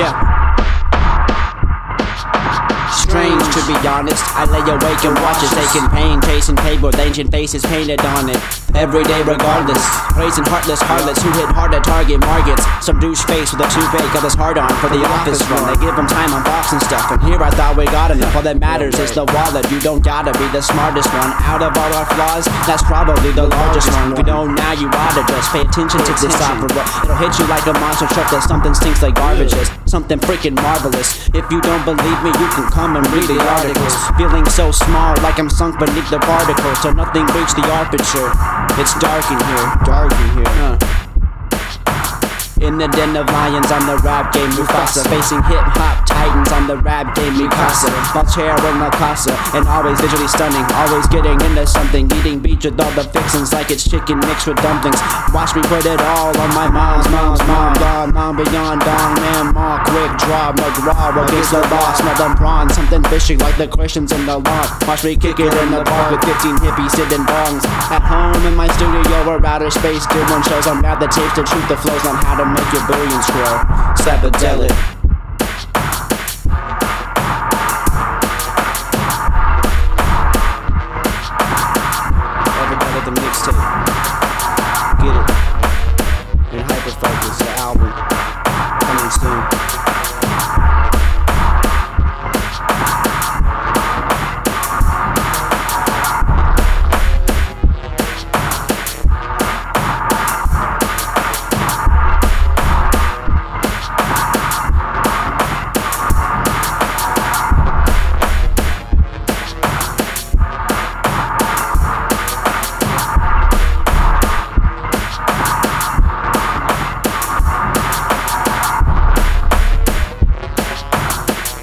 Yeah. Strange to be honest. I lay awake and watch it, taking pain, chasing paper with ancient faces painted on it. Every day, regardless. Praising heartless harlots who hit hard to target markets. Some douche face with a got his heart on for the office run. They give him time on box and stuff. And here I thought we got enough. All that matters is the wallet. You don't gotta be the smartest one. Out of all our flaws, that's probably the largest one. You don't now, you oughta just pay attention to this opera. It'll hit you like a monster truck that something stinks like garbage is. Something freaking marvelous. If you don't believe me, you can come and read the articles. Feeling so small, like I'm sunk beneath the particles. So nothing breaks the aperture. It's dark in here, dark in here. In the den of lions, I'm the rap game Mufasa. Facing hip hop titans, I'm the rap game Mikasa. Voltaire and La Casa, and always visually stunning. Always getting into something. Eating beach with all the fixings like it's chicken mixed with dumplings. Watch me put it all on my mom's, mom's, mom. Dog, mom, beyond, dong, man, ma, raw, mug raw, against the boss. Smell them brawn, something fishy like the questions in the lawn. Watch me kick it in the park with 15 hippies sitting bongs. At home in my studio, we're outer space doing shows. I'm mad the tapes to truth the flows on how to make your billions grow. EVRdelic. Get it. And hyperfocus, the album coming soon.